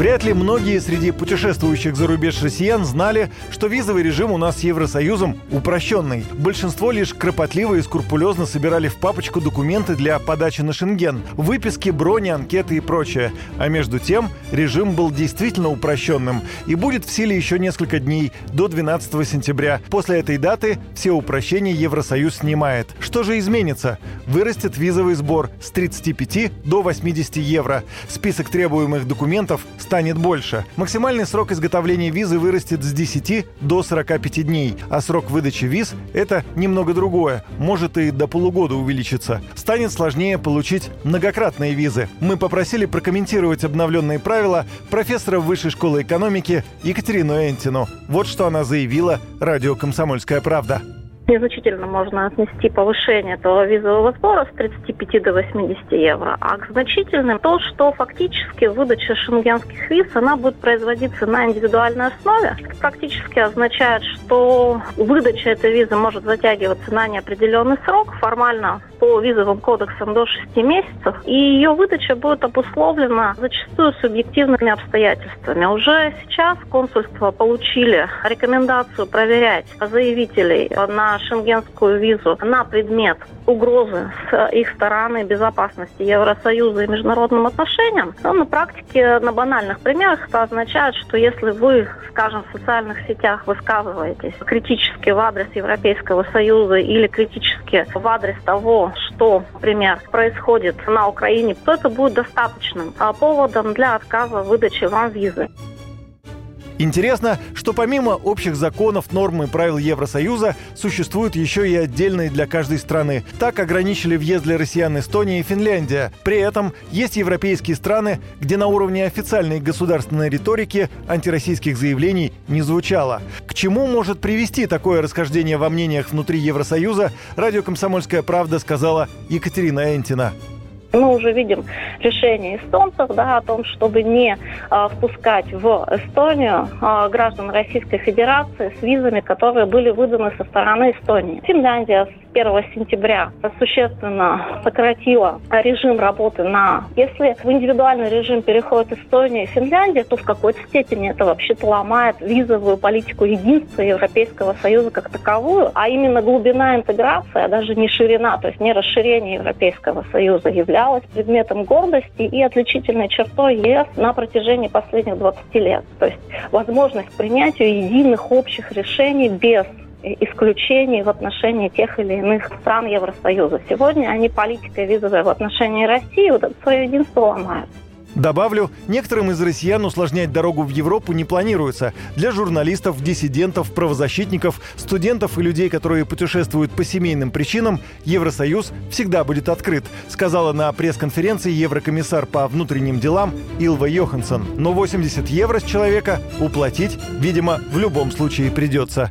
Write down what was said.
Вряд ли многие среди путешествующих за рубеж россиян знали, что визовый режим у нас с Евросоюзом упрощенный. Большинство лишь кропотливо и скрупулезно собирали в папочку документы для подачи на Шенген, выписки, брони, анкеты и прочее. А между тем режим был действительно упрощенным и будет в силе еще несколько дней, до 12 сентября. После этой даты все упрощения Евросоюз снимает. Что же изменится? Вырастет визовый сбор с 35 до 80 евро. Список требуемых документов станет больше. Максимальный срок изготовления визы вырастет с 10 до 45 дней, а срок выдачи виз – это немного другое, может и до полугода увеличится. Станет сложнее получить многократные визы. Мы попросили прокомментировать обновленные правила профессора Высшей школы экономики Екатерину Энтину. Вот что она заявила радио «Комсомольская правда» незначительно можно отнести повышение этого визового сбора с 35 до 80 евро, а к значительным то, что фактически выдача шенгенских виз, она будет производиться на индивидуальной основе. Это практически означает, что выдача этой визы может затягиваться на неопределенный срок, формально по визовым кодексам до 6 месяцев, и ее выдача будет обусловлена зачастую субъективными обстоятельствами. Уже сейчас консульства получили рекомендацию проверять заявителей на шенгенскую визу на предмет угрозы с их стороны безопасности Евросоюза и международным отношениям, но на практике, на банальных примерах это означает, что если вы, скажем, в социальных сетях высказываетесь критически в адрес Европейского Союза или критически в адрес того, что, например, происходит на Украине, то это будет достаточным а, поводом для отказа выдачи вам визы. Интересно, что помимо общих законов, норм и правил Евросоюза существуют еще и отдельные для каждой страны. Так ограничили въезд для россиян Эстония и Финляндия. При этом есть европейские страны, где на уровне официальной государственной риторики антироссийских заявлений не звучало. К чему может привести такое расхождение во мнениях внутри Евросоюза, радио «Комсомольская правда» сказала Екатерина Энтина. Мы уже видим решение эстонцев да, о том, чтобы не э, впускать в Эстонию э, граждан Российской Федерации с визами, которые были выданы со стороны Эстонии. Финляндия 1 сентября существенно сократила режим работы на... Если в индивидуальный режим переходит Эстония и Финляндия, то в какой-то степени это вообще-то ломает визовую политику единства Европейского Союза как таковую, а именно глубина интеграции, а даже не ширина, то есть не расширение Европейского Союза являлась предметом гордости и отличительной чертой ЕС на протяжении последних 20 лет. То есть возможность принятия единых общих решений без исключений в отношении тех или иных стран Евросоюза. Сегодня они политикой визовой в отношении России вот свое единство ломают. Добавлю, некоторым из россиян усложнять дорогу в Европу не планируется. Для журналистов, диссидентов, правозащитников, студентов и людей, которые путешествуют по семейным причинам, Евросоюз всегда будет открыт, сказала на пресс-конференции еврокомиссар по внутренним делам Илва Йоханссон. Но 80 евро с человека уплатить, видимо, в любом случае придется.